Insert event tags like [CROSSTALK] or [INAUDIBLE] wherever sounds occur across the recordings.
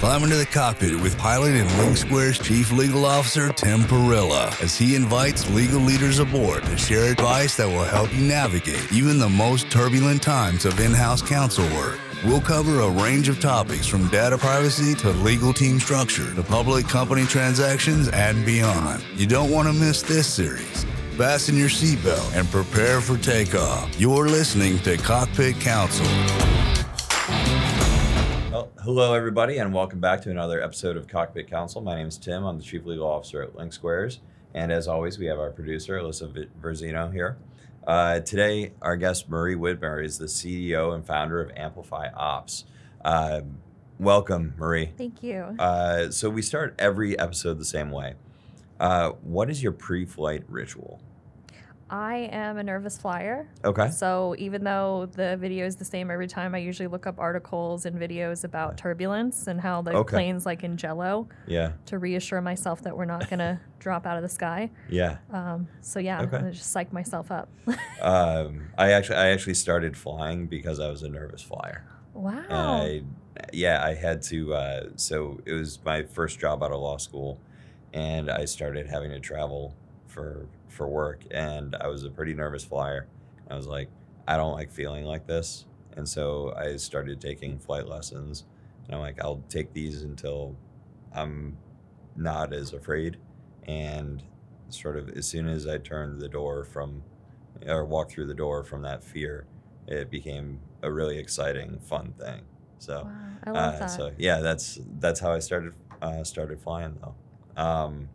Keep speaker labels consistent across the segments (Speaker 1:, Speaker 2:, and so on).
Speaker 1: Climb into the cockpit with pilot and LinkSquares' Chief Legal Officer Tim Parilla as he invites legal leaders aboard to share advice that will help you navigate even the most turbulent times of in house counsel work. We'll cover a range of topics from data privacy to legal team structure to public company transactions and beyond. You don't want to miss this series. Fasten your seatbelt and prepare for takeoff. You're listening to Cockpit Counsel.
Speaker 2: Well, hello, everybody, and welcome back to another episode of Cockpit Counsel. My name is Tim. I'm the Chief Legal Officer at LinkSquares. And as always, we have our producer, Alyssa Verzino, here. Uh, today, our guest, Marie Widmer, is the CEO and founder of Amplifi Ops. Uh, welcome, Marie.
Speaker 3: Thank you.
Speaker 2: Uh, so, we start every episode the same way. Uh, what is your pre flight ritual?
Speaker 3: I am a nervous flyer.
Speaker 2: Okay.
Speaker 3: So even though the video is the same every time, I usually look up articles and videos about turbulence and how the
Speaker 2: Okay.
Speaker 3: plane's like in jello
Speaker 2: Yeah.
Speaker 3: to reassure myself that we're not going [LAUGHS] to drop out of the sky.
Speaker 2: Yeah.
Speaker 3: Um, so yeah,
Speaker 2: Okay.
Speaker 3: I just psych myself up. [LAUGHS]
Speaker 2: Um, I actually I actually started flying because I was a nervous flyer.
Speaker 3: wow.
Speaker 2: I, yeah, I had to. Uh, so it was my first job out of law school, and I started having to travel for for work, and I was a pretty nervous flyer. I was like, I don't like feeling like this, and so I started taking flight lessons, and I'm like, I'll take these until I'm not as afraid, and sort of as soon as I turned the door from, or walked through the door from that fear, it became a really exciting, fun thing. So,
Speaker 3: wow. I love
Speaker 2: uh,
Speaker 3: that.
Speaker 2: so yeah, that's that's how I started uh, started flying though. Um,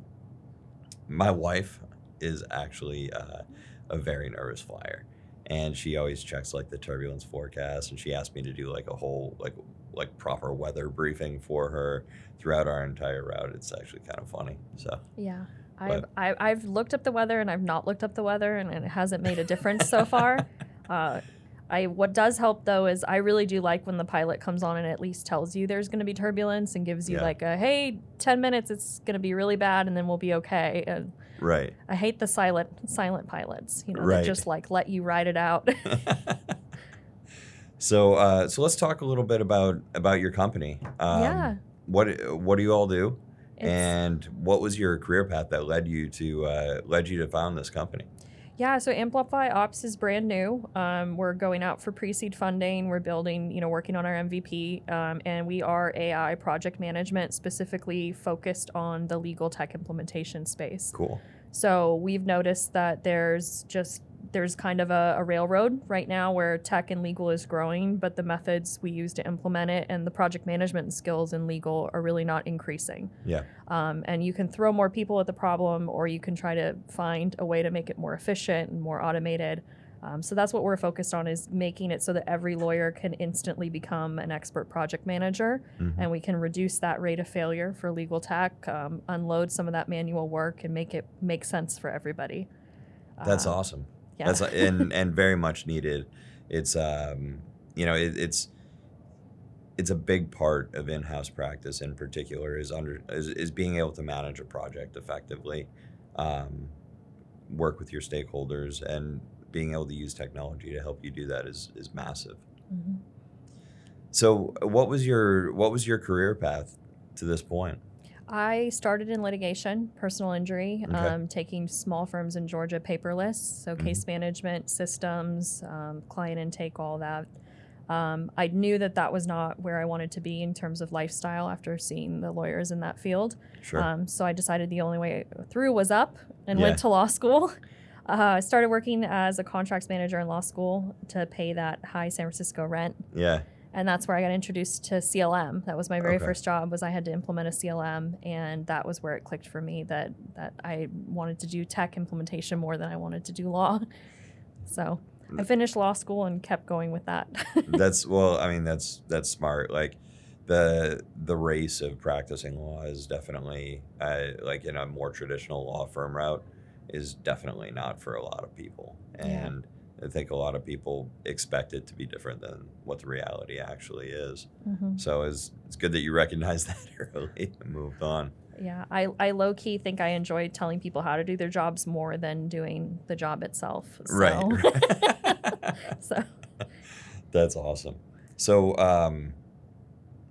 Speaker 2: my wife is actually uh, a very nervous flyer, and she always checks like the turbulence forecast, and she asked me to do like a whole like like proper weather briefing for her throughout our entire route. It's actually kind of funny. So
Speaker 3: yeah. I've, I, I've looked up the weather and I've not looked up the weather and it hasn't made a difference so far. [LAUGHS] Uh, I what does help though is I really do like when the pilot comes on and at least tells you there's going to be turbulence and gives you
Speaker 2: Yeah.
Speaker 3: like a hey 10 minutes it's going to be really bad and then we'll be okay. And
Speaker 2: right.
Speaker 3: I hate the silent silent pilots, you know,
Speaker 2: Right.
Speaker 3: that just like let you ride it out. [LAUGHS]
Speaker 2: so uh, so let's talk a little bit about about your company. Um,
Speaker 3: yeah.
Speaker 2: What what do you all do?
Speaker 3: It's,
Speaker 2: and what was your career path that led you to uh, led you to found this company?
Speaker 3: Yeah, so Amplifi Ops is brand new. Um, we're going out for pre-seed funding. We're building, you know, working on our MVP, um, and we are AI project management, specifically focused on the legal tech implementation space.
Speaker 2: Cool.
Speaker 3: So we've noticed that there's just there's kind of a, a railroad right now where tech and legal is growing, but the methods we use to implement it and the project management skills in legal are really not increasing.
Speaker 2: Yeah.
Speaker 3: Um, and you can throw more people at the problem, or you can try to find a way to make it more efficient and more automated. Um, so that's what we're focused on is making it so that every lawyer can instantly become an expert project manager,
Speaker 2: Mhm.
Speaker 3: and we can reduce that rate of failure for legal tech, um, unload some of that manual work, and make it make sense for everybody.
Speaker 2: That's
Speaker 3: Um,
Speaker 2: awesome.
Speaker 3: Yeah.
Speaker 2: That's and and very much needed. It's um you know it, it's it's a big part of in-house practice in particular is under is, is being able to manage a project effectively, um, work with your stakeholders, and being able to use technology to help you do that is is massive.
Speaker 3: Mhm.
Speaker 2: So, what was your what was your career path to this point?
Speaker 3: I started in litigation, personal injury,
Speaker 2: Okay.
Speaker 3: um, taking small firms in Georgia paperless, so
Speaker 2: Mhm.
Speaker 3: case management systems, um, client intake, all that. Um, I knew that that was not where I wanted to be in terms of lifestyle after seeing the lawyers in that field.
Speaker 2: Sure.
Speaker 3: Um, so I decided the only way through was up and
Speaker 2: Yeah.
Speaker 3: went to law school. [LAUGHS] Uh, I started working as a contracts manager in law school to pay that high San Francisco rent
Speaker 2: yeah.
Speaker 3: And that's where I got introduced to CLM. That was my very
Speaker 2: Okay.
Speaker 3: first job. Was I had to implement a CLM, and that was where it clicked for me that that I wanted to do tech implementation more than I wanted to do law. [LAUGHS] So I finished law school and kept going with that. [LAUGHS]
Speaker 2: that's well i mean that's that's smart like the the race of practicing law is definitely uh, like in a more traditional law firm route is definitely not for a lot of people
Speaker 3: Yeah.
Speaker 2: I think a lot of people expect it to be different than what the reality actually is
Speaker 3: Mhm.
Speaker 2: so it's, it's good that you recognized [LAUGHS] that early and moved on
Speaker 3: Yeah, I, I low key think I enjoy telling people how to do their jobs more than doing the job itself. So.
Speaker 2: right [LAUGHS]
Speaker 3: so [LAUGHS]
Speaker 2: That's awesome. So, um,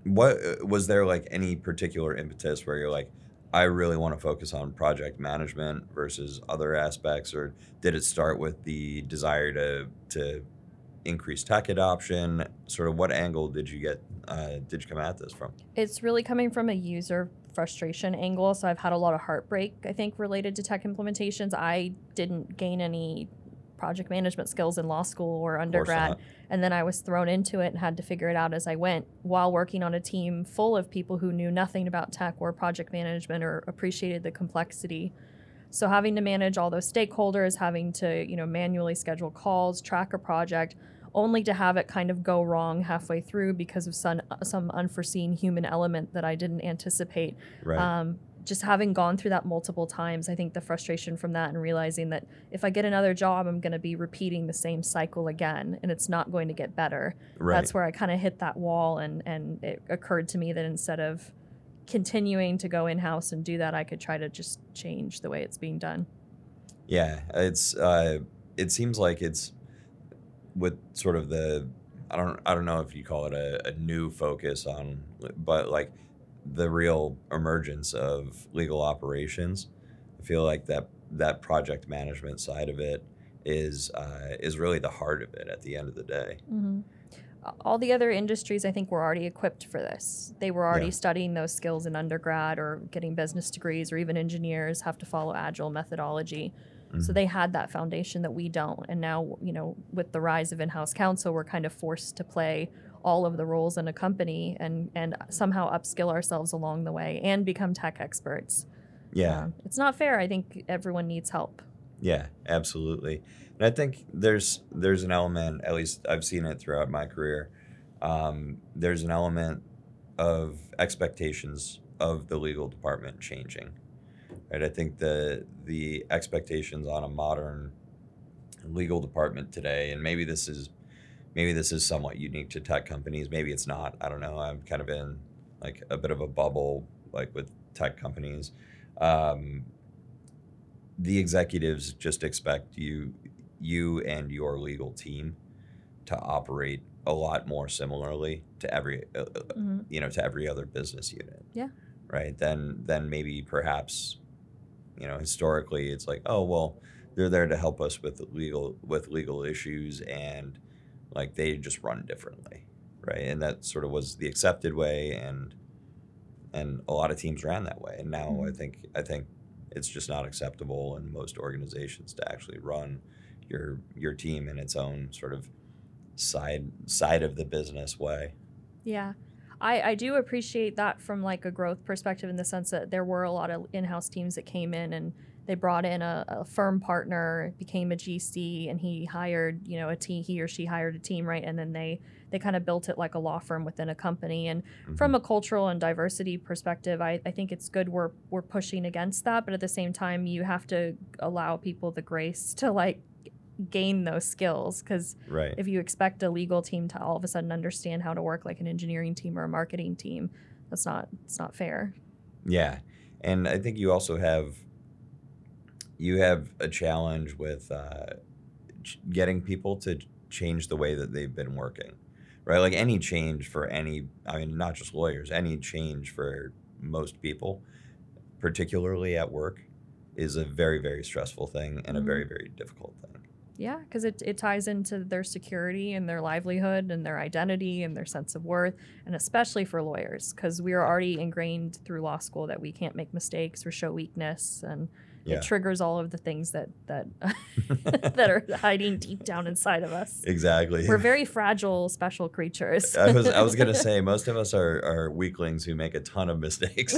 Speaker 2: what uh, was there like any particular impetus where you're like, I really want to focus on project management versus other aspects, or did it start with the desire to to increase tech adoption? Sort of what angle did you get? Uh, did you come at this from?
Speaker 3: It's really coming from a user frustration angle. So I've had a lot of heartbreak, I think, related to tech implementations. I didn't gain any project management skills in law school or undergrad. And then I was thrown into it and had to figure it out as I went while working on a team full of people who knew nothing about tech or project management or appreciated the complexity. So having to manage all those stakeholders, having to, you know, manually schedule calls, track a project, only to have it kind of go wrong halfway through because of some some unforeseen human element that I didn't anticipate.
Speaker 2: Right.
Speaker 3: Um, just having gone through that multiple times, I think the frustration from that and realizing that if I get another job, I'm going to be repeating the same cycle again and it's not going to get better.
Speaker 2: right.
Speaker 3: That's where I kind of hit that wall and, and it occurred to me that instead of continuing to go in house and do that, I could try to just change the way it's being done.
Speaker 2: Yeah, it's uh, it seems like it's with sort of the I don't I don't know if you call it a, a new focus on, but like the real emergence of legal operations. I feel like that that project management side of it is uh, is really the heart of it at the end of the day.
Speaker 3: Mm-hmm. All the other industries, I think, were already equipped for this. They were already
Speaker 2: Yeah.
Speaker 3: studying those skills in undergrad or getting business degrees, or even engineers have to follow agile methodology. So
Speaker 2: Mhm.
Speaker 3: they had that foundation that we don't. And now, you know, with the rise of in-house counsel, we're kind of forced to play all of the roles in a company and and somehow upskill ourselves along the way and become tech experts.
Speaker 2: Yeah,
Speaker 3: Um, it's not fair. I think everyone needs help.
Speaker 2: Yeah, absolutely. And I think there's there's an element, at least I've seen it throughout my career. Um, there's an element of expectations of the legal department changing. Right. I think the the expectations on a modern legal department today, and maybe this is maybe this is somewhat unique to tech companies. Maybe it's not. I don't know. I'm kind of in like a bit of a bubble, like with tech companies. Um, the executives just expect you you and your legal team to operate a lot more similarly to every uh, uh,
Speaker 3: Mhm.
Speaker 2: you know to every other business unit
Speaker 3: Yeah.
Speaker 2: right then then maybe perhaps you know historically it's like oh well they're there to help us with legal with legal issues and like they just run differently right and that sort of was the accepted way and and a lot of teams ran that way and now i
Speaker 3: Mhm.
Speaker 2: think i think it's just not acceptable in most organizations to actually run your your team in its own sort of side side of the business way
Speaker 3: Yeah. I, I do appreciate that from like a growth perspective in the sense that there were a lot of in-house teams that came in and they brought in a, a firm partner, became a GC, and he hired, you know, a team. He or she hired a team, right? And then they they kind of built it like a law firm within a company. And mm-hmm. from a cultural and diversity perspective, I, I think it's good we're we're pushing against that, but at the same time, you have to allow people the grace to like gain those skills because
Speaker 2: right
Speaker 3: if you expect a legal team to all of a sudden understand how to work like an engineering team or a marketing team, that's not it's not fair.
Speaker 2: Yeah, and I think you also have you have a challenge with uh, ch- getting people to change the way that they've been working, right? Like any change for any, I mean, not just lawyers, any change for most people, particularly at work, is a very very stressful thing and a
Speaker 3: Mhm.
Speaker 2: very very difficult thing.
Speaker 3: Yeah, because it, it ties into their security and their livelihood and their identity and their sense of worth, and especially for lawyers, because we are already ingrained through law school that we can't make mistakes or show weakness, and
Speaker 2: Yeah.
Speaker 3: it triggers all of the things that that [LAUGHS] [LAUGHS] that are hiding deep down inside of us.
Speaker 2: Exactly.
Speaker 3: We're [LAUGHS] very fragile, special creatures.
Speaker 2: I was I was gonna say most of us are are weaklings who make a ton of mistakes.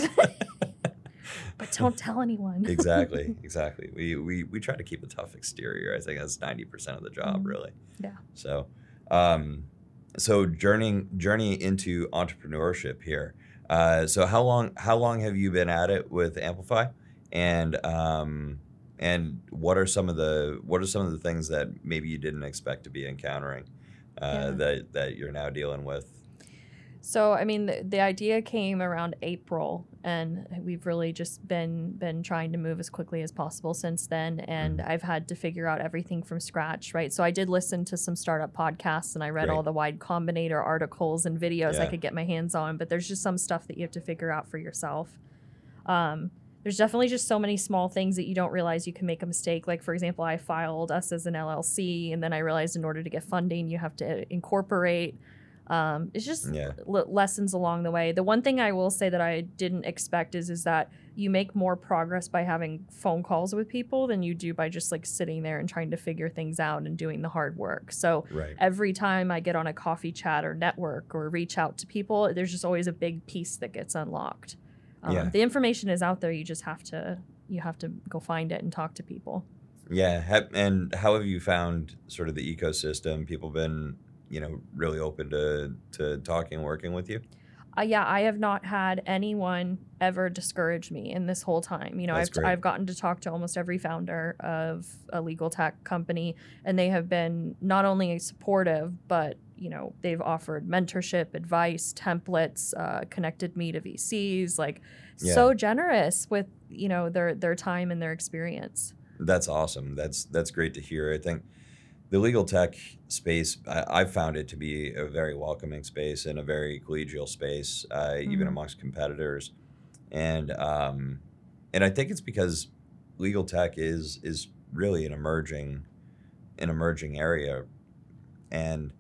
Speaker 3: but don't tell anyone.
Speaker 2: exactly, exactly. We, we we try to keep a tough exterior. I think that's ninety percent of the job,
Speaker 3: Mhm.
Speaker 2: really.
Speaker 3: Yeah.
Speaker 2: So, um, so journeying journey into entrepreneurship here. Uh, so how long how long have you been at it with Amplifi, and um, and what are some of the what are some of the things that maybe you didn't expect to be encountering uh,
Speaker 3: Yeah.
Speaker 2: that that you're now dealing with?
Speaker 3: So I mean, the, the idea came around April, and we've really just been been trying to move as quickly as possible since then. And
Speaker 2: Mhm.
Speaker 3: I've had to figure out everything from scratch, right? So I did listen to some startup podcasts, and I read
Speaker 2: Great.
Speaker 3: all the Y Combinator articles and videos I could get my hands on. But there's just some stuff that you have to figure out for yourself. Um, there's definitely just so many small things that you don't realize you can make a mistake. Like for example, I filed us as an LLC, and then I realized in order to get funding, you have to incorporate. Um, it's just
Speaker 2: Yeah.
Speaker 3: l- lessons along the way. The one thing I will say that I didn't expect is is that you make more progress by having phone calls with people than you do by just like sitting there and trying to figure things out and doing the hard work. So
Speaker 2: Right.
Speaker 3: every time I get on a coffee chat or network or reach out to people, there's just always a big piece that gets unlocked. Um,
Speaker 2: Yeah.
Speaker 3: The information is out there. You just have to you have to go find it and talk to people.
Speaker 2: Yeah. And how have you found sort of the ecosystem? People been, you know, really open to to talking, working with you.
Speaker 3: Uh, yeah, I have not had anyone ever discourage me in this whole time. You know,
Speaker 2: That's
Speaker 3: I've,
Speaker 2: great.
Speaker 3: I've gotten to talk to almost every founder of a legal tech company, and they have been not only supportive, but you know, they've offered mentorship, advice, templates, uh, connected me to VCs, like so generous with you know their their time and their experience.
Speaker 2: That's awesome. That's that's great to hear. I think the legal tech space, I, I've found it to be a very welcoming space and a very collegial space, uh, even
Speaker 3: Mhm.
Speaker 2: amongst competitors, and um, and I think it's because legal tech is is really an emerging an emerging area, and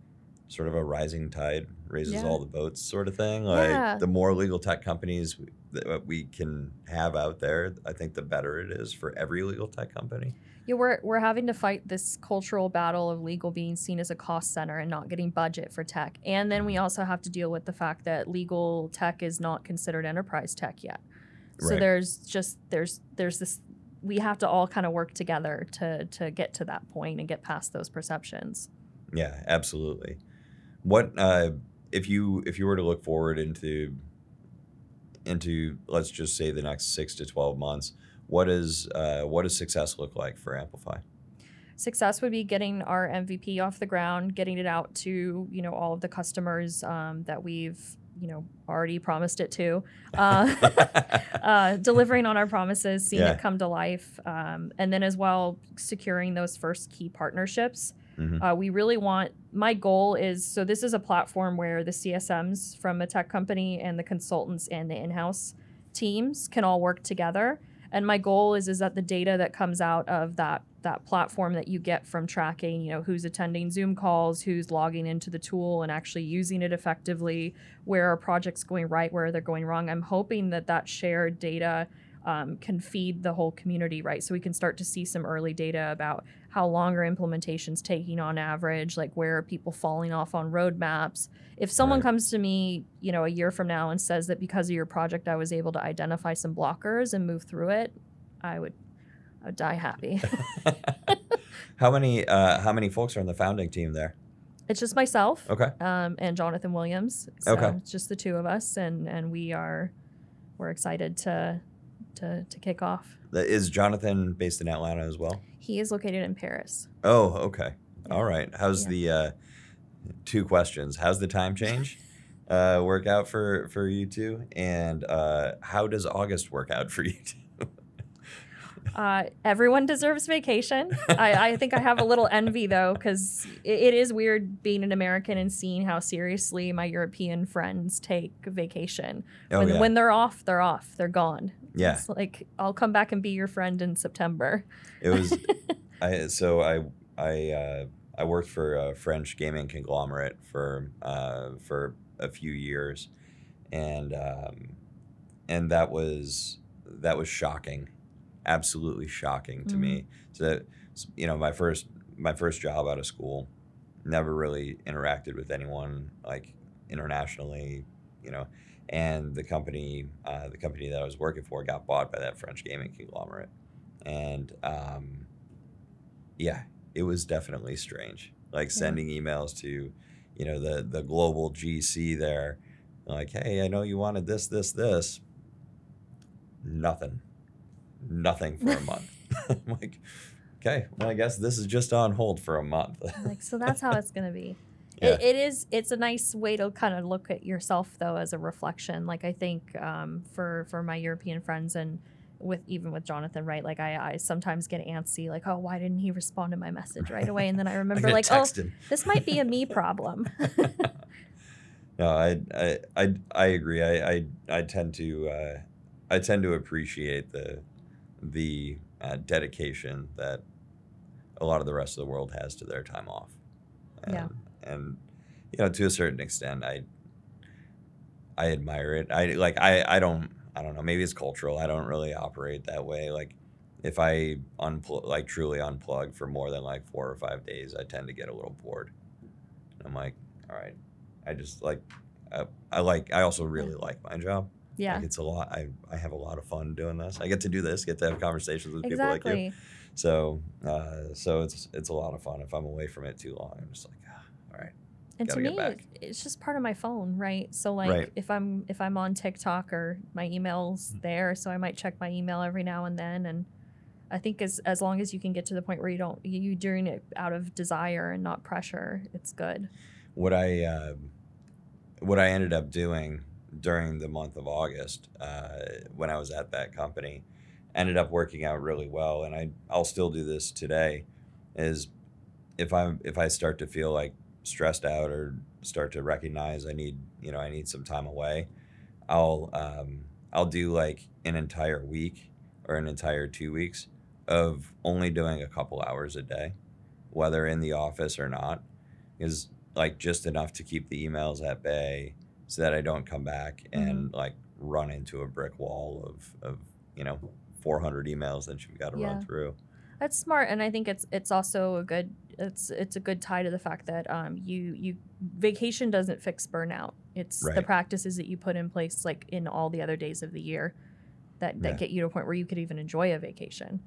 Speaker 2: sort of a rising tide raises
Speaker 3: Yeah.
Speaker 2: all the boats, sort of thing. Like
Speaker 3: Yeah.
Speaker 2: the more legal tech companies that we can have out there, I think the better it is for every legal tech company.
Speaker 3: Yeah, we're we're having to fight this cultural battle of legal being seen as a cost center and not getting budget for tech. And then we mm-hmm. also have to deal with the fact that legal tech is not considered enterprise tech yet. So
Speaker 2: Right.
Speaker 3: there's just there's there's this we have to all kind of work together to to get to that point and get past those perceptions.
Speaker 2: Yeah, absolutely. What uh, if you if you were to look forward into into let's just say the next six to twelve months? What is uh, what does success look like for Amplifi?
Speaker 3: Success would be getting our MVP off the ground, getting it out to you know all of the customers um, that we've you know already promised it to. [LAUGHS] Uh, [LAUGHS] uh, delivering on our promises, seeing
Speaker 2: Yeah.
Speaker 3: it come to life, um, and then as well securing those first key partnerships.
Speaker 2: Mhm.
Speaker 3: Uh, we really want. My goal is so this is a platform where the CSMs from a tech company and the consultants and the in-house teams can all work together. And my goal is is that the data that comes out of that that platform that you get from tracking, you know, who's attending Zoom calls, who's logging into the tool and actually using it effectively, where are projects going right, where they're going wrong. I'm hoping that that shared data um, can feed the whole community right, so we can start to see some early data about how long are implementations taking on average, like where are people falling off on roadmaps. If someone
Speaker 2: Right.
Speaker 3: comes to me, you know, a year from now and says that because of your project I was able to identify some blockers and move through it, I would I would die happy. [LAUGHS] [LAUGHS]
Speaker 2: how many uh, how many folks are on the founding team there?
Speaker 3: it's just myself
Speaker 2: Okay,
Speaker 3: um, and Jonathan Williams. So
Speaker 2: Okay.
Speaker 3: it's just the two of us and and we are we're excited to to to kick off.
Speaker 2: Is Jonathan based in Atlanta as well?
Speaker 3: He is located in Paris.
Speaker 2: Oh, okay. All right. How's
Speaker 3: Yeah.
Speaker 2: the uh, two questions? How's the time change [LAUGHS] uh, work out for for you two, and uh, how does August work out for you two? [LAUGHS]
Speaker 3: Uh, everyone deserves vacation. [LAUGHS] I, I think I have a little envy though, because it, it is weird being an American and seeing how seriously my European friends take vacation.
Speaker 2: Oh yeah,
Speaker 3: when they're off, they're off. They're gone.
Speaker 2: Yeah.
Speaker 3: It's like I'll come back and be your friend in September.
Speaker 2: It was. [LAUGHS] I so I I uh, I worked for a French gaming conglomerate for uh, for a few years, and um, and that was that was shocking, absolutely shocking to me. So s- you know, my first my first job out of school, never really interacted with anyone like internationally, you know, and the company uh, the company that I was working for got bought by that French gaming conglomerate, and um, yeah, it was definitely strange. Like sending emails to, you know, the the global GC there, like, hey, I know you wanted this, this, this. Nothing, nothing for a month. [LAUGHS] [LAUGHS] I'm like, okay, well, I guess this is just on hold for a month.
Speaker 3: like so [LAUGHS] that's how it's gonna be. It, it is. It's a nice way to kind of look at yourself, though, as a reflection. Like I think um, for for my European friends and with even with Jonathan, right? Like I, I sometimes get antsy, like, oh, why didn't he respond to my message right away? And then I [LAUGHS] remember, like, oh,
Speaker 2: him.
Speaker 3: this might be a me [LAUGHS] problem.
Speaker 2: No, I I I, I agree. I, I I tend to uh, I tend to appreciate the the uh, dedication that a lot of the rest of the world has to their time off.
Speaker 3: Yeah.
Speaker 2: And you know, to a certain extent, I I admire it. I like I I don't I don't know. Maybe it's cultural. I don't really operate that way. Like if I unplug like truly unplug for more than like four or five days, I tend to get a little bored. And I'm like, all right, I just like I, I like I also really like my job.
Speaker 3: yeah,
Speaker 2: Like it's a lot. I I have a lot of fun doing this. I get to do this. Get to have conversations with people like you.
Speaker 3: exactly.
Speaker 2: So uh, so it's it's a lot of fun. If I'm away from it too long, I'm just like, ah, all right.
Speaker 3: And to me, it's just part of my phone, right? So like,
Speaker 2: Right.
Speaker 3: if I'm if I'm on TikTok or my emails
Speaker 2: Mm.
Speaker 3: there, so I might check my email every now and then. And I think as as long as you can get to the point where you don't you you doing it out of desire and not pressure, it's good.
Speaker 2: What I uh, what I ended up doing during the month of August uh, when I was at that company ended up working out really well, and I I'll still do this today. Is if I'm if I start to feel like stressed out or start to recognize I need you know I need some time away, I'll um, I'll do like an entire week or an entire two weeks of only doing a couple hours a day, whether in the office or not, is like just enough to keep the emails at bay so that I don't come back and like run into a brick wall of, of you know 400 emails that you've got to
Speaker 3: Yeah.
Speaker 2: run through.
Speaker 3: That's smart, and I think it's it's also a good it's it's a good tie to the fact that um you you vacation doesn't fix burnout. It's the practices that you put in place like in all the other days of the year that that
Speaker 2: Yeah.
Speaker 3: get you to a point where you could even enjoy a vacation.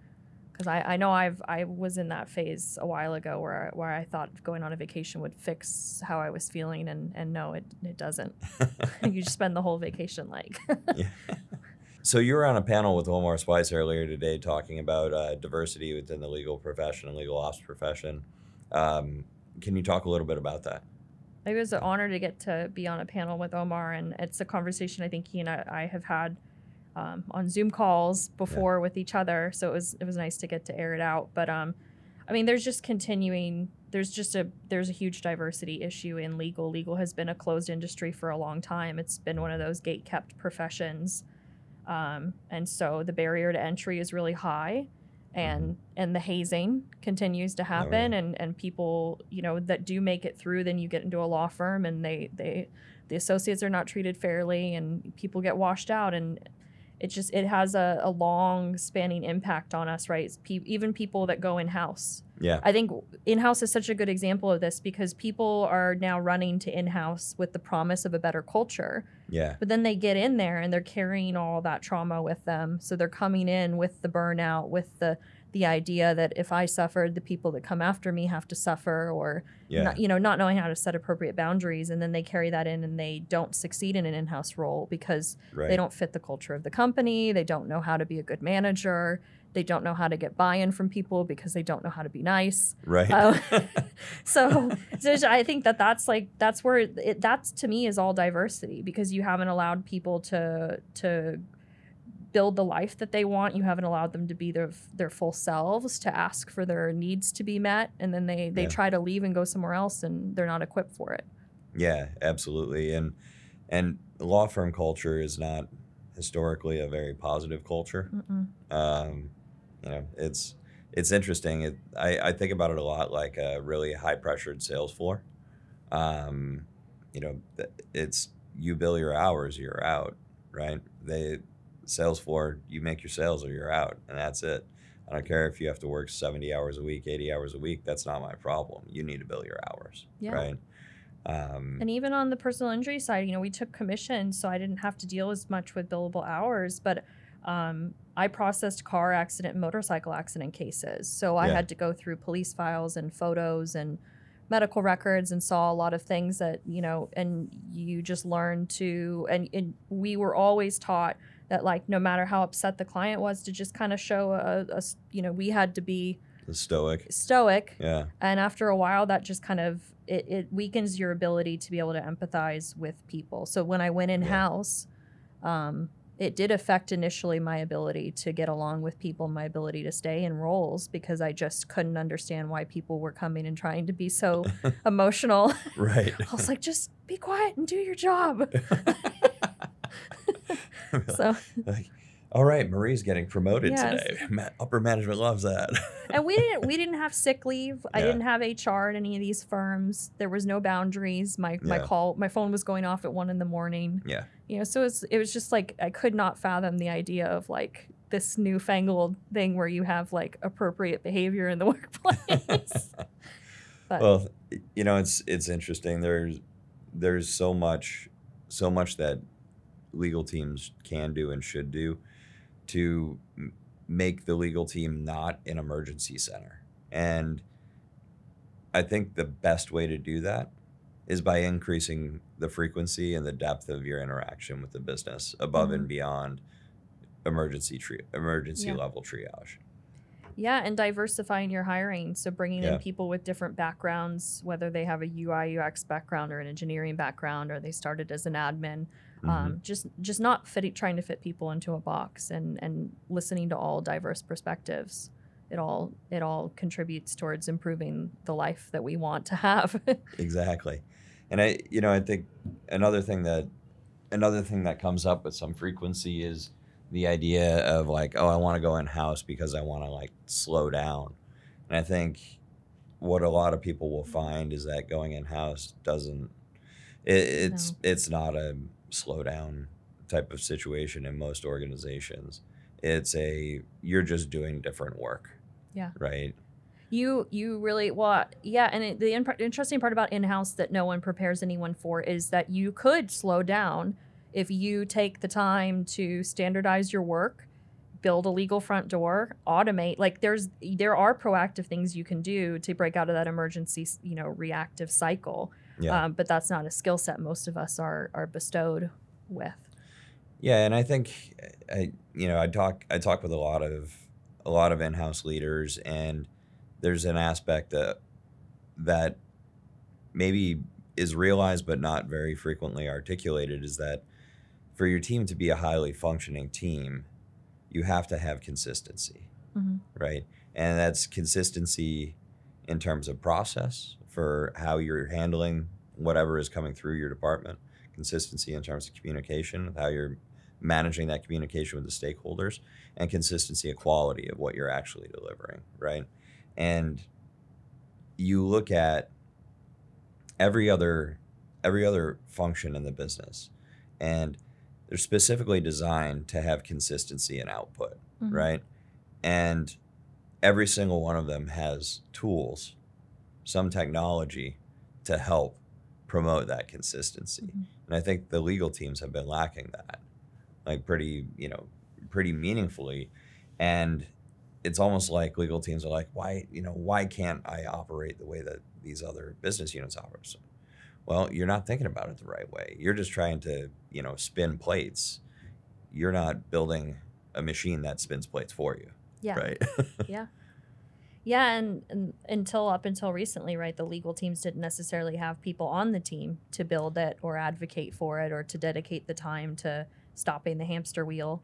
Speaker 3: Because I, I know I've I was in that phase a while ago where I, where I thought going on a vacation would fix how I was feeling, and and no, it it doesn't. [LAUGHS] [LAUGHS] you just spend the whole vacation like [LAUGHS]
Speaker 2: yeah. So you were on a panel with Omar Spice earlier today talking about uh, diversity within the legal profession and legal ops profession. Um, can you talk a little bit about that?
Speaker 3: It was an honor to get to be on a panel with Omar, and it's a conversation I think he and I, I have had um, on Zoom calls before with each other. So it was it was nice to get to air it out. But um, I mean, there's just continuing. There's just a there's a huge diversity issue in legal. Legal has been a closed industry for a long time. It's been one of those gate kept professions, um, and so the barrier to entry is really high. And mm-hmm. and the hazing continues to oh, happen, and and people you know that do make it through, then you get into a law firm, and they they the associates are not treated fairly, and people get washed out, and it just it has a, a long spanning impact on us right? Pe- even people that go in house
Speaker 2: Yeah.
Speaker 3: i think in house is such a good example of this because people are now running to in house with the promise of a better culture
Speaker 2: Yeah.
Speaker 3: but then they get in there and they're carrying all that trauma with them so they're coming in with the burnout with the the idea that if i suffered the people that come after me have to suffer or
Speaker 2: Yeah.
Speaker 3: not, you know not knowing how to set appropriate boundaries and then they carry that in and they don't succeed in an in-house role because
Speaker 2: right.
Speaker 3: they don't fit the culture of the company. They don't know how to be a good manager. They don't know how to get buy-in from people because they don't know how to be nice.
Speaker 2: Right.
Speaker 3: Oh. [LAUGHS] So, so I think that that's like that's where it, that's to me is all diversity because you haven't allowed people to to build the life that they want. You haven't allowed them to be their their full selves, to ask for their needs to be met, and then they they
Speaker 2: Yeah.
Speaker 3: try to leave and go somewhere else, and they're not equipped for it.
Speaker 2: Yeah, absolutely. And and law firm culture is not historically a very positive culture. Um, you know, it's it's interesting. It, I, I think about it a lot like a really high pressured sales floor. Um, you know, it's you bill your hours, you're out, right? They sales floor, you make your sales or you're out, and that's it. I don't care if you have to work 70 hours a week, 80 hours a week. That's not my problem. You need to bill your hours,
Speaker 3: Yeah.
Speaker 2: right? Um,
Speaker 3: And even on the personal injury side, you know, we took commission, so I didn't have to deal as much with billable hours, but um, I processed car accident motorcycle accident cases. So I
Speaker 2: Yeah.
Speaker 3: had to go through police files and photos and medical records and saw a lot of things that, you know, and you just learn to, and, and we were always taught that, like, no matter how upset the client was, to just kind of show a, a you know, we had to be
Speaker 2: stoic.
Speaker 3: stoic
Speaker 2: Yeah.
Speaker 3: and after a while that just kind of it, it weakens your ability to be able to empathize with people so when i went in house um, it did affect initially my ability to get along with people my ability to stay in roles because i just couldn't understand why people were coming and trying to be so [LAUGHS] emotional
Speaker 2: Right.
Speaker 3: i was like just be quiet and do your job [LAUGHS] [LAUGHS] so
Speaker 2: like, all right, Marie's getting promoted
Speaker 3: Yes.
Speaker 2: today. Ma- upper management loves that.
Speaker 3: and we didn't we didn't have sick leave. I
Speaker 2: Yeah.
Speaker 3: didn't have HR at any of these firms. There was no boundaries. My my call my phone was going off at one in the morning.
Speaker 2: yeah.
Speaker 3: You know, so it's it was just like I could not fathom the idea of like this newfangled thing where you have like appropriate behavior in the [LAUGHS] workplace.
Speaker 2: Well, you know, it's it's interesting. There's there's so much so much that legal teams can do and should do to make the legal team not an emergency center. And I think the best way to do that is by increasing the frequency and the depth of your interaction with the business above and beyond emergency tri- emergency
Speaker 3: Yeah.
Speaker 2: level triage.
Speaker 3: Yeah, and diversifying your hiring. So bringing
Speaker 2: Yeah.
Speaker 3: in people with different backgrounds, whether they have a UI UX background or an engineering background, or they started as an admin.
Speaker 2: Mhm.
Speaker 3: Um, just just not fitting, trying to fit people into a box, and and listening to all diverse perspectives. It all it all contributes towards improving the life that we want to have. [LAUGHS]
Speaker 2: Exactly. And I you know, I think another thing that another thing that comes up with some frequency is the idea of like, oh, I want to go in house because I want to like slow down. And I think what a lot of people will find is that going in house doesn't it, it's
Speaker 3: No.
Speaker 2: it's not a slow down type of situation in most organizations. It's a you're just doing different work.
Speaker 3: Yeah.
Speaker 2: Right.
Speaker 3: You you really well yeah, and it, the in- interesting part about in house that no one prepares anyone for is that you could slow down if you take the time to standardize your work, build a legal front door, automate. Like there's there are proactive things you can do to break out of that emergency you know reactive cycle.
Speaker 2: Yeah.
Speaker 3: Um, but that's not a skill set most of us are are bestowed with.
Speaker 2: Yeah, and I think I you know I talk I talk with a lot of a lot of in-house leaders, and there's an aspect that that maybe is realized but not very frequently articulated is that for your team to be a highly functioning team, you have to have consistency,
Speaker 3: Mhm.
Speaker 2: right? And that's consistency in terms of process for how you're handling whatever is coming through your department, consistency in terms of communication, how you're managing that communication with the stakeholders, and consistency of quality of what you're actually delivering, right? And you look at every other every other function in the business and they're specifically designed to have consistency in output,
Speaker 3: Mhm.
Speaker 2: right? And every single one of them has tools, some technology to help promote that consistency.
Speaker 3: Mhm.
Speaker 2: And I think the legal teams have been lacking that, like pretty, you know, pretty meaningfully. And it's almost like legal teams are like, why, you know, why can't I operate the way that these other business units operate? Well, you're not thinking about it the right way. You're just trying to, you know, spin plates. You're not building a machine that spins plates for you,
Speaker 3: Yeah.
Speaker 2: right? [LAUGHS]
Speaker 3: Yeah. Yeah, and, and until up until recently, right, the legal teams didn't necessarily have people on the team to build it or advocate for it or to dedicate the time to stopping the hamster wheel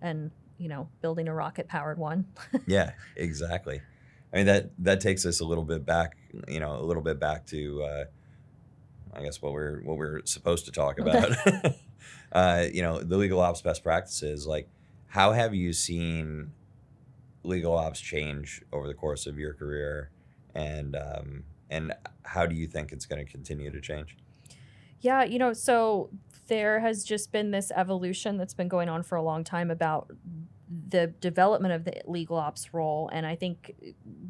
Speaker 3: and, you know, building a rocket powered one. [LAUGHS]
Speaker 2: yeah, exactly. I mean that that takes us a little bit back, you know, a little bit back to, uh, I guess what we're what we're supposed to talk about. [LAUGHS] uh, you know, the legal ops best practices. Like, how have you seen legal ops change over the course of your career, and um, and how do you think it's going to continue to change?
Speaker 3: Yeah, you know, so there has just been this evolution that's been going on for a long time about the development of the legal ops role. And I think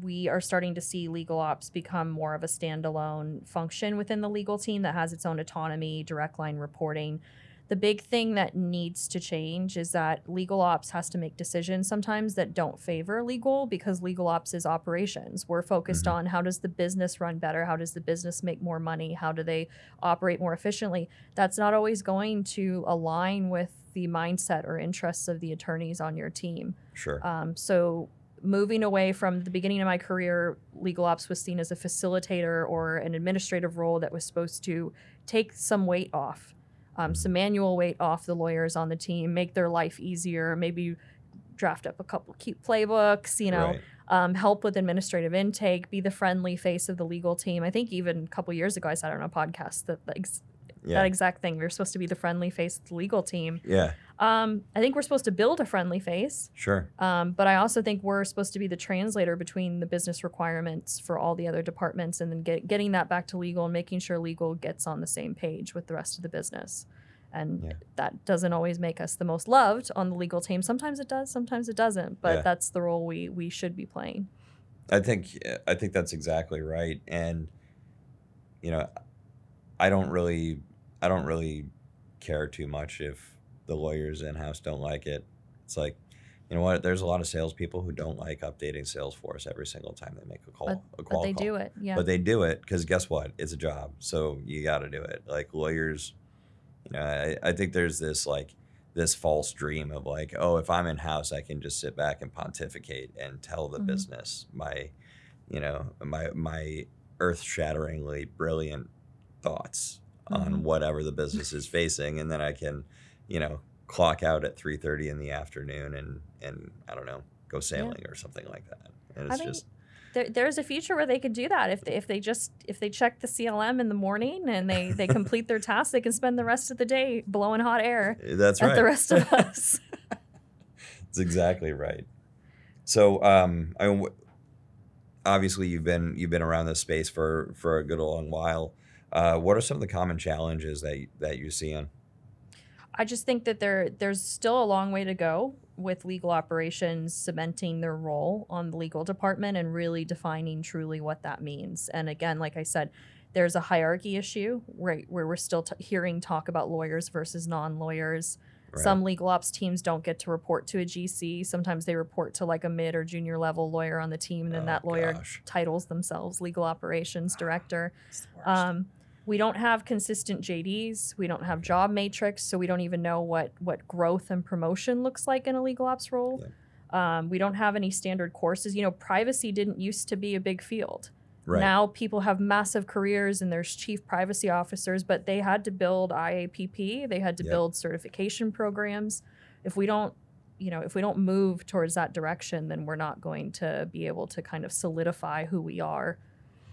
Speaker 3: we are starting to see legal ops become more of a standalone function within the legal team that has its own autonomy, direct line reporting. The big thing that needs to change is that legal ops has to make decisions sometimes that don't favor legal because legal ops is operations. We're focused
Speaker 2: Mhm.
Speaker 3: on how does the business run better? How does the business make more money? How do they operate more efficiently? That's not always going to align with the mindset or interests of the attorneys on your team.
Speaker 2: Sure.
Speaker 3: Um, so moving away from the beginning of my career, legal ops was seen as a facilitator or an administrative role that was supposed to take some weight off, um, some manual weight off the lawyers on the team, make their life easier, maybe draft up a couple cute playbooks, you know,
Speaker 2: Right.
Speaker 3: um, help with administrative intake, be the friendly face of the legal team. I think even a couple years ago, I said on a podcast that the ex-
Speaker 2: Yeah.
Speaker 3: that exact thing. We are supposed to be the friendly face of the legal team.
Speaker 2: yeah.
Speaker 3: Um, I think we're supposed to build a friendly face.
Speaker 2: Sure.
Speaker 3: Um, but I also think we're supposed to be the translator between the business requirements for all the other departments and then get, getting that back to legal and making sure legal gets on the same page with the rest of the business. And
Speaker 2: Yeah.
Speaker 3: that doesn't always make us the most loved on the legal team. Sometimes it does, sometimes it doesn't. But
Speaker 2: Yeah.
Speaker 3: that's the role we, we should be playing.
Speaker 2: I think I think that's exactly right, and you know, I don't really I don't really care too much if the lawyers in house don't like it. It's like, you know what? There's a lot of salespeople who don't like updating Salesforce every single time they make a call,
Speaker 3: But,
Speaker 2: a
Speaker 3: but they
Speaker 2: call.
Speaker 3: do it. Yeah.
Speaker 2: But they do it because guess what? It's a job, so you got to do it. Like lawyers, you know, I, I think there's this like this false dream of like, oh, if I'm in house, I can just sit back and pontificate and tell the
Speaker 3: Mhm.
Speaker 2: business my, you know, my my earth shatteringly brilliant thoughts on
Speaker 3: Mhm.
Speaker 2: whatever the business is facing, and then I can, you know, clock out at three thirty in the afternoon and and I don't know, go sailing or something like that. And
Speaker 3: I
Speaker 2: it's
Speaker 3: mean,
Speaker 2: just
Speaker 3: there, there's a future where they could do that if they, if they just if they check the CLM in the morning and they they [LAUGHS] complete their task, they can spend the rest of the day blowing hot air
Speaker 2: that's
Speaker 3: at
Speaker 2: right.
Speaker 3: the rest of [LAUGHS] us.
Speaker 2: That's exactly right. So, um, I mean, obviously you've been you've been around this space for for a good long while. Uh, what are some of the common challenges that you, that you're seeing?
Speaker 3: I just think that there there's still a long way to go with legal operations cementing their role on the legal department and really defining truly what that means. And again, like I said, there's a hierarchy issue right where we're still t- hearing talk about lawyers versus non-lawyers.
Speaker 2: Right.
Speaker 3: Some legal ops teams don't get to report to a GC. Sometimes they report to like a mid or junior level lawyer on the team, and then
Speaker 2: Oh,
Speaker 3: that lawyer
Speaker 2: gosh.
Speaker 3: titles themselves legal operations director.
Speaker 2: It's the worst.
Speaker 3: Um, we don't have consistent JDs. We don't have job matrix, so we don't even know what what growth and promotion looks like in a legal ops role. Um, we don't have any standard courses. You know, privacy didn't used to be a big field.
Speaker 2: right.
Speaker 3: Now people have massive careers and there's chief privacy officers, but they had to build IAPP. They had to
Speaker 2: Yep.
Speaker 3: build certification programs. If we don't, you know, if we don't move towards that direction, then we're not going to be able to kind of solidify who we are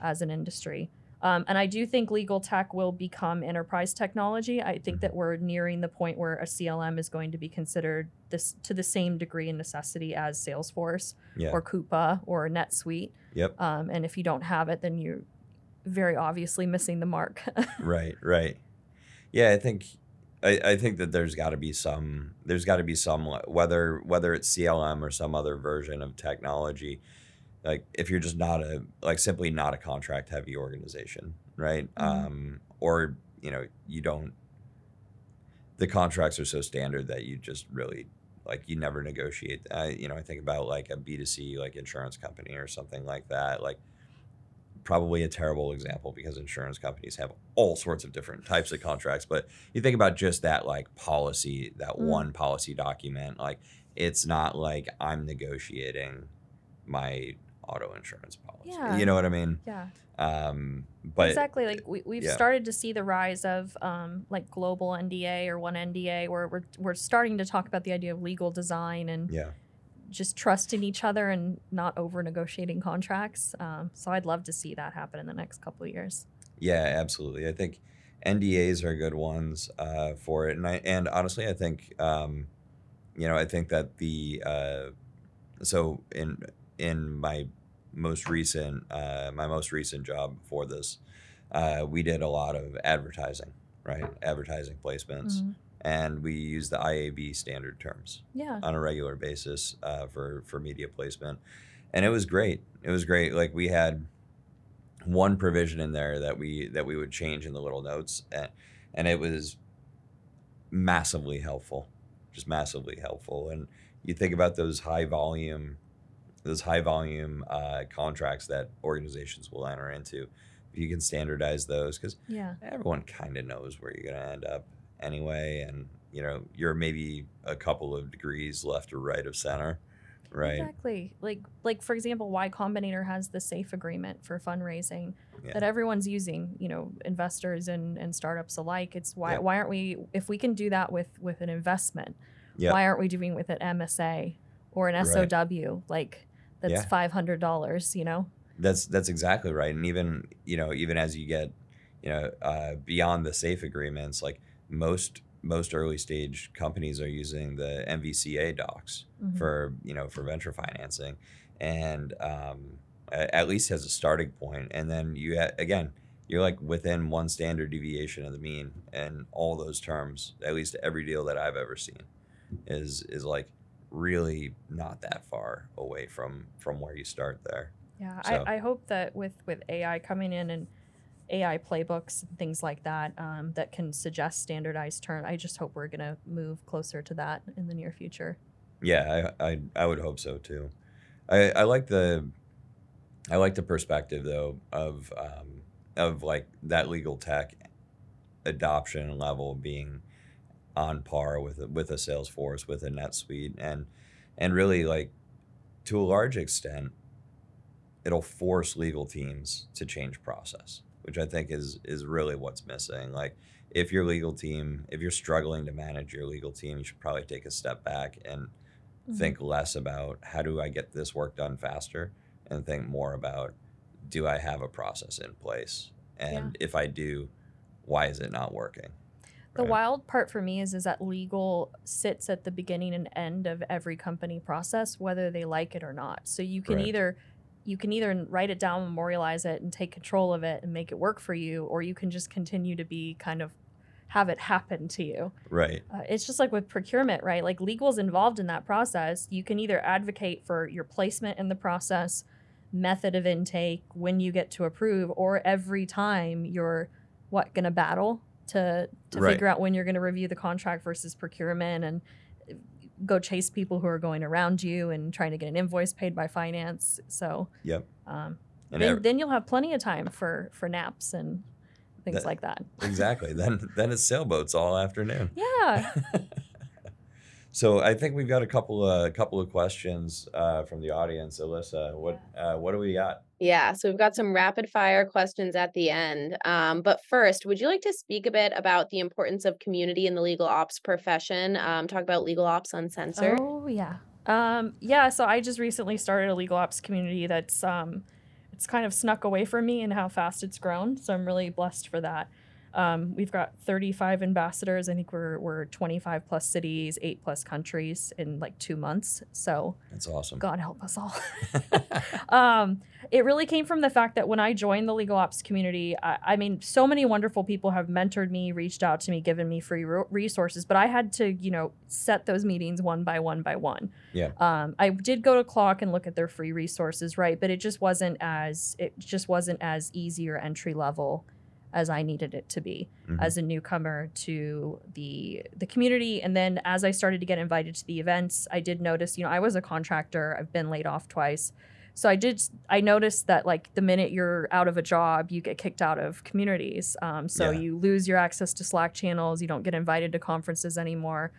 Speaker 3: as an industry. Um, and I do think legal tech will become enterprise technology. I think that we're nearing the point where a CLM is going to be considered this to the same degree and necessity as Salesforce
Speaker 2: yeah.
Speaker 3: or Coupa or NetSuite.
Speaker 2: yep.
Speaker 3: Um, and if you don't have it, then you're very obviously missing the mark. [LAUGHS]
Speaker 2: right. Right. Yeah. I think. I, I think that there's got to be some there's got to be some whether whether it's CLM or some other version of technology like if you're just not a like simply not a contract heavy organization right
Speaker 3: Mhm.
Speaker 2: um or you know you don't the contracts are so standard that you just really like you never negotiate I you know I think about like a B2C like insurance company or something like that like probably a terrible example because insurance companies have all sorts of different types of contracts but you think about just that like policy that
Speaker 3: Mm.
Speaker 2: one policy document like it's not like I'm negotiating my auto insurance policy.
Speaker 3: Yeah.
Speaker 2: You know what I mean?
Speaker 3: yeah,
Speaker 2: Um, but
Speaker 3: exactly. Like we, we've
Speaker 2: yeah.
Speaker 3: started to see the rise of um, like global NDA or one NDA, where we're we're starting to talk about the idea of legal design and
Speaker 2: yeah,
Speaker 3: just trusting each other and not over negotiating contracts. Um, so I'd love to see that happen in the next couple of years.
Speaker 2: yeah, absolutely. I think NDAs are good ones uh, for it, and I and honestly, I think um, you know, I think that the uh, so in in my most recent uh, my most recent job before this, uh, we did a lot of advertising, right? Advertising placements,
Speaker 3: Mhm.
Speaker 2: and we used the IAB standard terms.
Speaker 3: Yeah.
Speaker 2: on a regular basis uh, for for media placement, and it was great. It was great. Like we had one provision in there that we that we would change in the little notes, and and it was massively helpful, just massively helpful. And you think about those high volume, those high volume uh, contracts that organizations will enter into. If you can standardize those, because
Speaker 3: Yeah.
Speaker 2: everyone kind of knows where you're going to end up anyway and you know you're maybe a couple of degrees left or right of center right?
Speaker 3: Exactly. Like like for example, Y Combinator has the safe agreement for fundraising
Speaker 2: Yeah.
Speaker 3: that everyone's using, you know, investors and, and startups alike. It's why
Speaker 2: Yeah.
Speaker 3: why aren't we if we can do that with with an investment,
Speaker 2: Yeah.
Speaker 3: why aren't we doing with an MSA or an
Speaker 2: Right.
Speaker 3: SOW? Like that's
Speaker 2: Yeah.
Speaker 3: five hundred dollars, you know?
Speaker 2: That's that's exactly right. And even you know, even as you get, you know, uh, beyond the safe agreements, like most most early stage companies are using the NVCA docs
Speaker 3: Mhm.
Speaker 2: for you know for venture financing, and um, at least as a starting point. And then you ha- again, you're like within one standard deviation of the mean, and all those terms. At least every deal that I've ever seen is is like really not that far away from from where you start there.
Speaker 3: Yeah,
Speaker 2: So-
Speaker 3: I, I hope that with with AI coming in and AI playbooks and things like that um, that can suggest standardized term, I just hope we're gonna move closer to that in the near future.
Speaker 2: Yeah, I, I I would hope so too. I I like the I like the perspective though of um, of like that legal tech adoption level being on par with a- with a Salesforce with a NetSuite and and really like to a large extent it'll force legal teams to change process, which I think is is really what's missing. Like if your legal team, if you're struggling to manage your legal team, you should probably take a step back and
Speaker 3: Mhm.
Speaker 2: think less about how do I get this work done faster and think more about do I have a process in place? And if I do, why is it not working?
Speaker 3: The
Speaker 2: Right.
Speaker 3: wild part for me is is that legal sits at the beginning and end of every company process, whether they like it or not. So you can either you can either write it down, memorialize it, and take control of it and make it work for you, or you can just continue to be kind of have it [LAUGHS] happen to you.
Speaker 2: Right.
Speaker 3: Uh, it's just like with procurement, right? Like legal's involved in that process. You can either advocate for your placement in the process, method of intake, when you get to approve, or every time you're what gonna battle to to
Speaker 2: Right.
Speaker 3: figure out when you're gonna review the contract versus procurement and uh, go chase people who are going around you and trying to get an invoice paid by finance. So
Speaker 2: Yep.
Speaker 3: um, then, then you'll have plenty of time for for naps and things
Speaker 2: That-
Speaker 3: like that.
Speaker 2: exactly. then then it's sailboats all afternoon.
Speaker 3: Yeah. [LAUGHS]
Speaker 2: so I think we've got a couple of a couple of questions uh, from the audience. Alyssa, what uh, what do we got?
Speaker 4: Yeah, so we've got some rapid fire questions at the end. Um, but first, would you like to speak a bit about the importance of community in the legal ops profession? Um, talk about legal ops uncensored.
Speaker 3: Oh yeah. Um, yeah, so I just recently started a legal ops community that's um, it's kind of snuck away from me and how fast it's grown. So I'm really blessed for that. Um, we've got 35 ambassadors. I think we're we're 25 plus cities, eight plus countries in like two months. So
Speaker 2: That's awesome.
Speaker 3: God help us all. [LAUGHS] [LAUGHS] um, it really came from the fact that when I joined the legal ops community, I, I mean, so many wonderful people have mentored me, reached out to me, given me free ro- resources, but I had to, you know, set those meetings one by one by one.
Speaker 2: Yeah.
Speaker 3: Um, I did go to CLOC and look at their free resources, right? But it just wasn't as it just wasn't as easy or entry level as I needed it to be
Speaker 2: Mhm.
Speaker 3: as a newcomer to the the community. And then as I started to get invited to the events I did notice you know I was a contractor. I've been laid off twice. So I did I noticed that like the minute you're out of a job you get kicked out of communities. Um, so
Speaker 2: Yeah.
Speaker 3: you lose your access to Slack channels. You don't get invited to conferences anymore.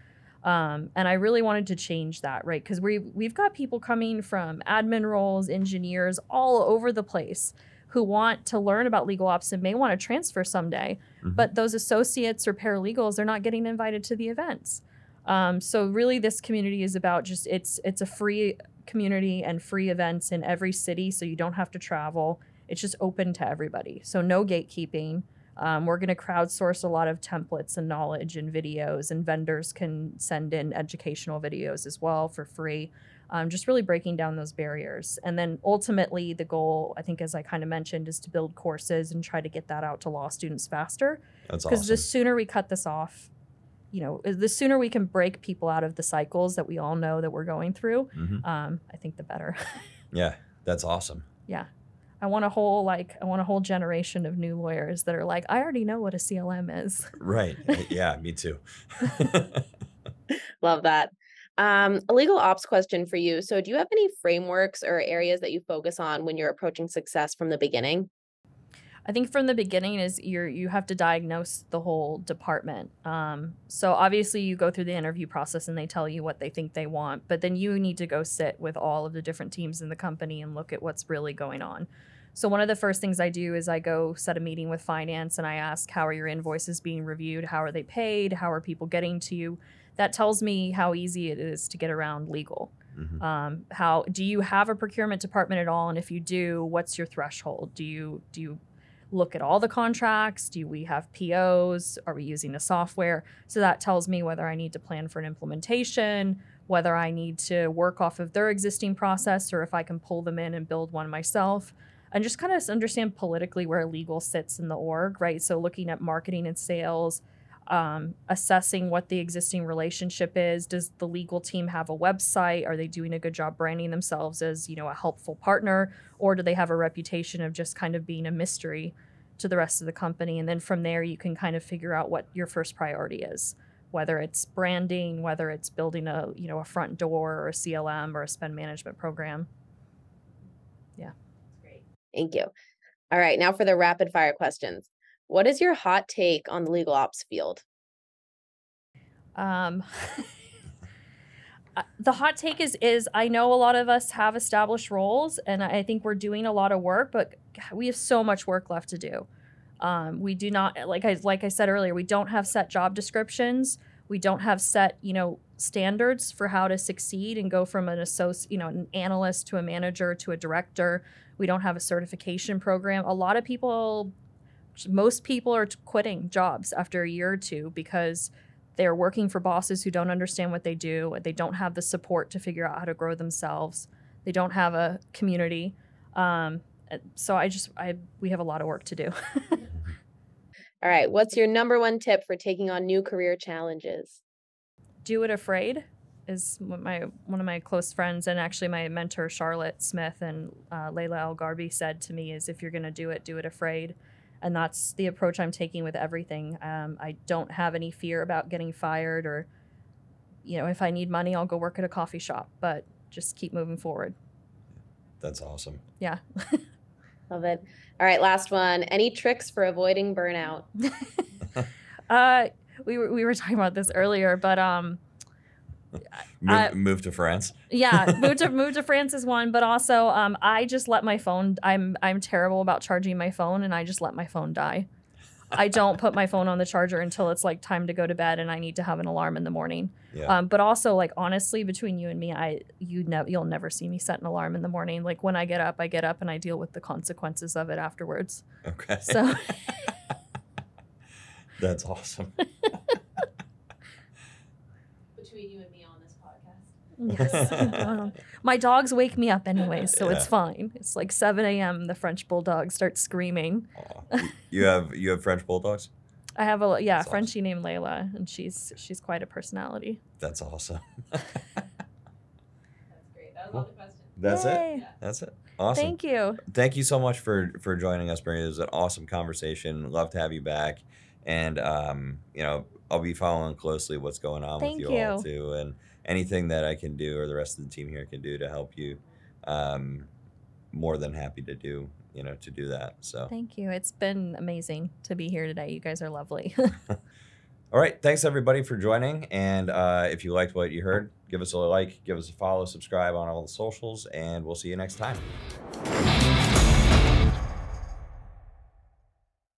Speaker 3: Um, and I really wanted to change that right? Because we we've got people coming from admin roles engineers all over the place who want to learn about legal ops and may want to transfer someday
Speaker 2: Mhm.
Speaker 3: but those associates or paralegals they're not getting invited to the events. Um, so really this community is about just it's it's a free community and free events in every city so you don't have to travel. It's just open to everybody. So no gatekeeping. Um, we're going to crowdsource a lot of templates and knowledge and videos and vendors can send in educational videos as well for free um, just really breaking down those barriers. And then ultimately, the goal, I think, as I kind of mentioned, is to build courses and try to get that out to law students faster.
Speaker 2: That's
Speaker 3: Because
Speaker 2: awesome.
Speaker 3: the sooner we cut this off, you know, the sooner we can break people out of the cycles that we all know that we're going through,
Speaker 2: Mhm.
Speaker 3: um, I think the better. [LAUGHS]
Speaker 2: Yeah, that's awesome.
Speaker 3: yeah. I want a whole like I want a whole generation of new lawyers that are like I already know what a CLM is.
Speaker 2: Right. [LAUGHS] Yeah, me too. [LAUGHS]
Speaker 4: Love that. Um, a legal ops question for you. So, do you have any frameworks or areas that you focus on when you're approaching success from the beginning?
Speaker 3: I think from the beginning is you're you have to diagnose the whole department. Um, so obviously you go through the interview process and they tell you what they think they want, but then you need to go sit with all of the different teams in the company and look at what's really going on. So one of the first things I do is I go set a meeting with finance and I ask how are your invoices being reviewed? How are they paid? How are people getting to you? That tells me how easy it is to get around legal.
Speaker 2: Mhm.
Speaker 3: Um, how do you have a procurement department at all? And if you do, what's your threshold? Do you do you look at all the contracts? Do we have POs? Are we using a software? So that tells me whether I need to plan for an implementation, whether I need to work off of their existing process, or if I can pull them in and build one myself. And just kind of understand politically where legal sits in the org, right? So looking at marketing and sales, um, assessing what the existing relationship is. Does the legal team have a website? Are they doing a good job branding themselves as you know a helpful partner, or do they have a reputation of just kind of being a mystery to the rest of the company? And then from there, you can kind of figure out what your first priority is, whether it's branding, whether it's building a you know a front door or a CLM or a spend management program. Yeah. Great.
Speaker 4: Thank you. All right, now for the rapid fire questions. What is your hot take on the legal ops field?
Speaker 3: Um, [LAUGHS] uh, the hot take is is I know a lot of us have established roles, and I think we're doing a lot of work, but we have so much work left to do. Um, we do not like I like I said earlier, we don't have set job descriptions. We don't have set you know standards for how to succeed and go from an associate, you know, an analyst to a manager to a director. We don't have a certification program. A lot of people, most people are quitting jobs after a year or two because they're working for bosses who don't understand what they do. They don't have the support to figure out how to grow themselves. They don't have a community. Um, uh, so I just, I, we have a lot of work to do. [LAUGHS]
Speaker 4: All right, what's your number one tip for taking on new career challenges?
Speaker 3: do it afraid is my one of my close friends and actually my mentor Charlotte Smith and uh, Layla El Garbi said to me is if you're going to do it, do it afraid, and that's the approach I'm taking with everything. Um, I don't have any fear about getting fired or, you know, if I need money, I'll go work at a coffee shop, but just keep moving forward.
Speaker 2: That's awesome.
Speaker 3: Yeah. [LAUGHS]
Speaker 4: Love it. All right, last one. Any tricks for avoiding burnout? [LAUGHS]
Speaker 3: uh, we were we were talking about this earlier, but um, [LAUGHS]
Speaker 2: Move,
Speaker 3: Uh,
Speaker 2: move to France.
Speaker 3: yeah move to [LAUGHS] move to france is one but also um i just let my phone i'm i'm terrible about charging my phone and i just let my phone die i don't put my phone on the charger until it's like time to go to bed and i need to have an alarm in the morning
Speaker 2: Yeah.
Speaker 3: um but also like honestly between you and me i you never you'll never see me set an alarm in the morning like when i get up i get up and i deal with the consequences of it afterwards
Speaker 2: okay.
Speaker 3: so [LAUGHS]
Speaker 2: That's awesome.
Speaker 4: Between you and me on this podcast.
Speaker 3: Yes [LAUGHS] Um, my dogs wake me up anyways so it's fine it's like 7 a.m the french bulldog starts screaming.
Speaker 2: You have you have French bulldogs.
Speaker 3: I have a yeah
Speaker 2: That's awesome.
Speaker 3: Named Layla, and she's she's quite a personality.
Speaker 2: That's awesome. [LAUGHS]
Speaker 4: That's great. That was all the questions.
Speaker 2: That's it.
Speaker 3: Yay.
Speaker 2: That's it. Awesome.
Speaker 3: Thank you.
Speaker 2: Thank you so much for for joining us, Maria. It was an awesome conversation. Love to have you back. And um, you know, I'll be following closely what's going on
Speaker 3: Thank
Speaker 2: with you, all too, and anything that I can do or the rest of the team here can do to help you. Um, more than happy to do, you know, to do that. So,
Speaker 3: Thank you. It's been amazing to be here today. You guys are lovely. [LAUGHS]
Speaker 2: all right, thanks everybody for joining. And uh, if you liked what you heard, give us a like, give us a follow, subscribe on all the socials, and we'll see you next time.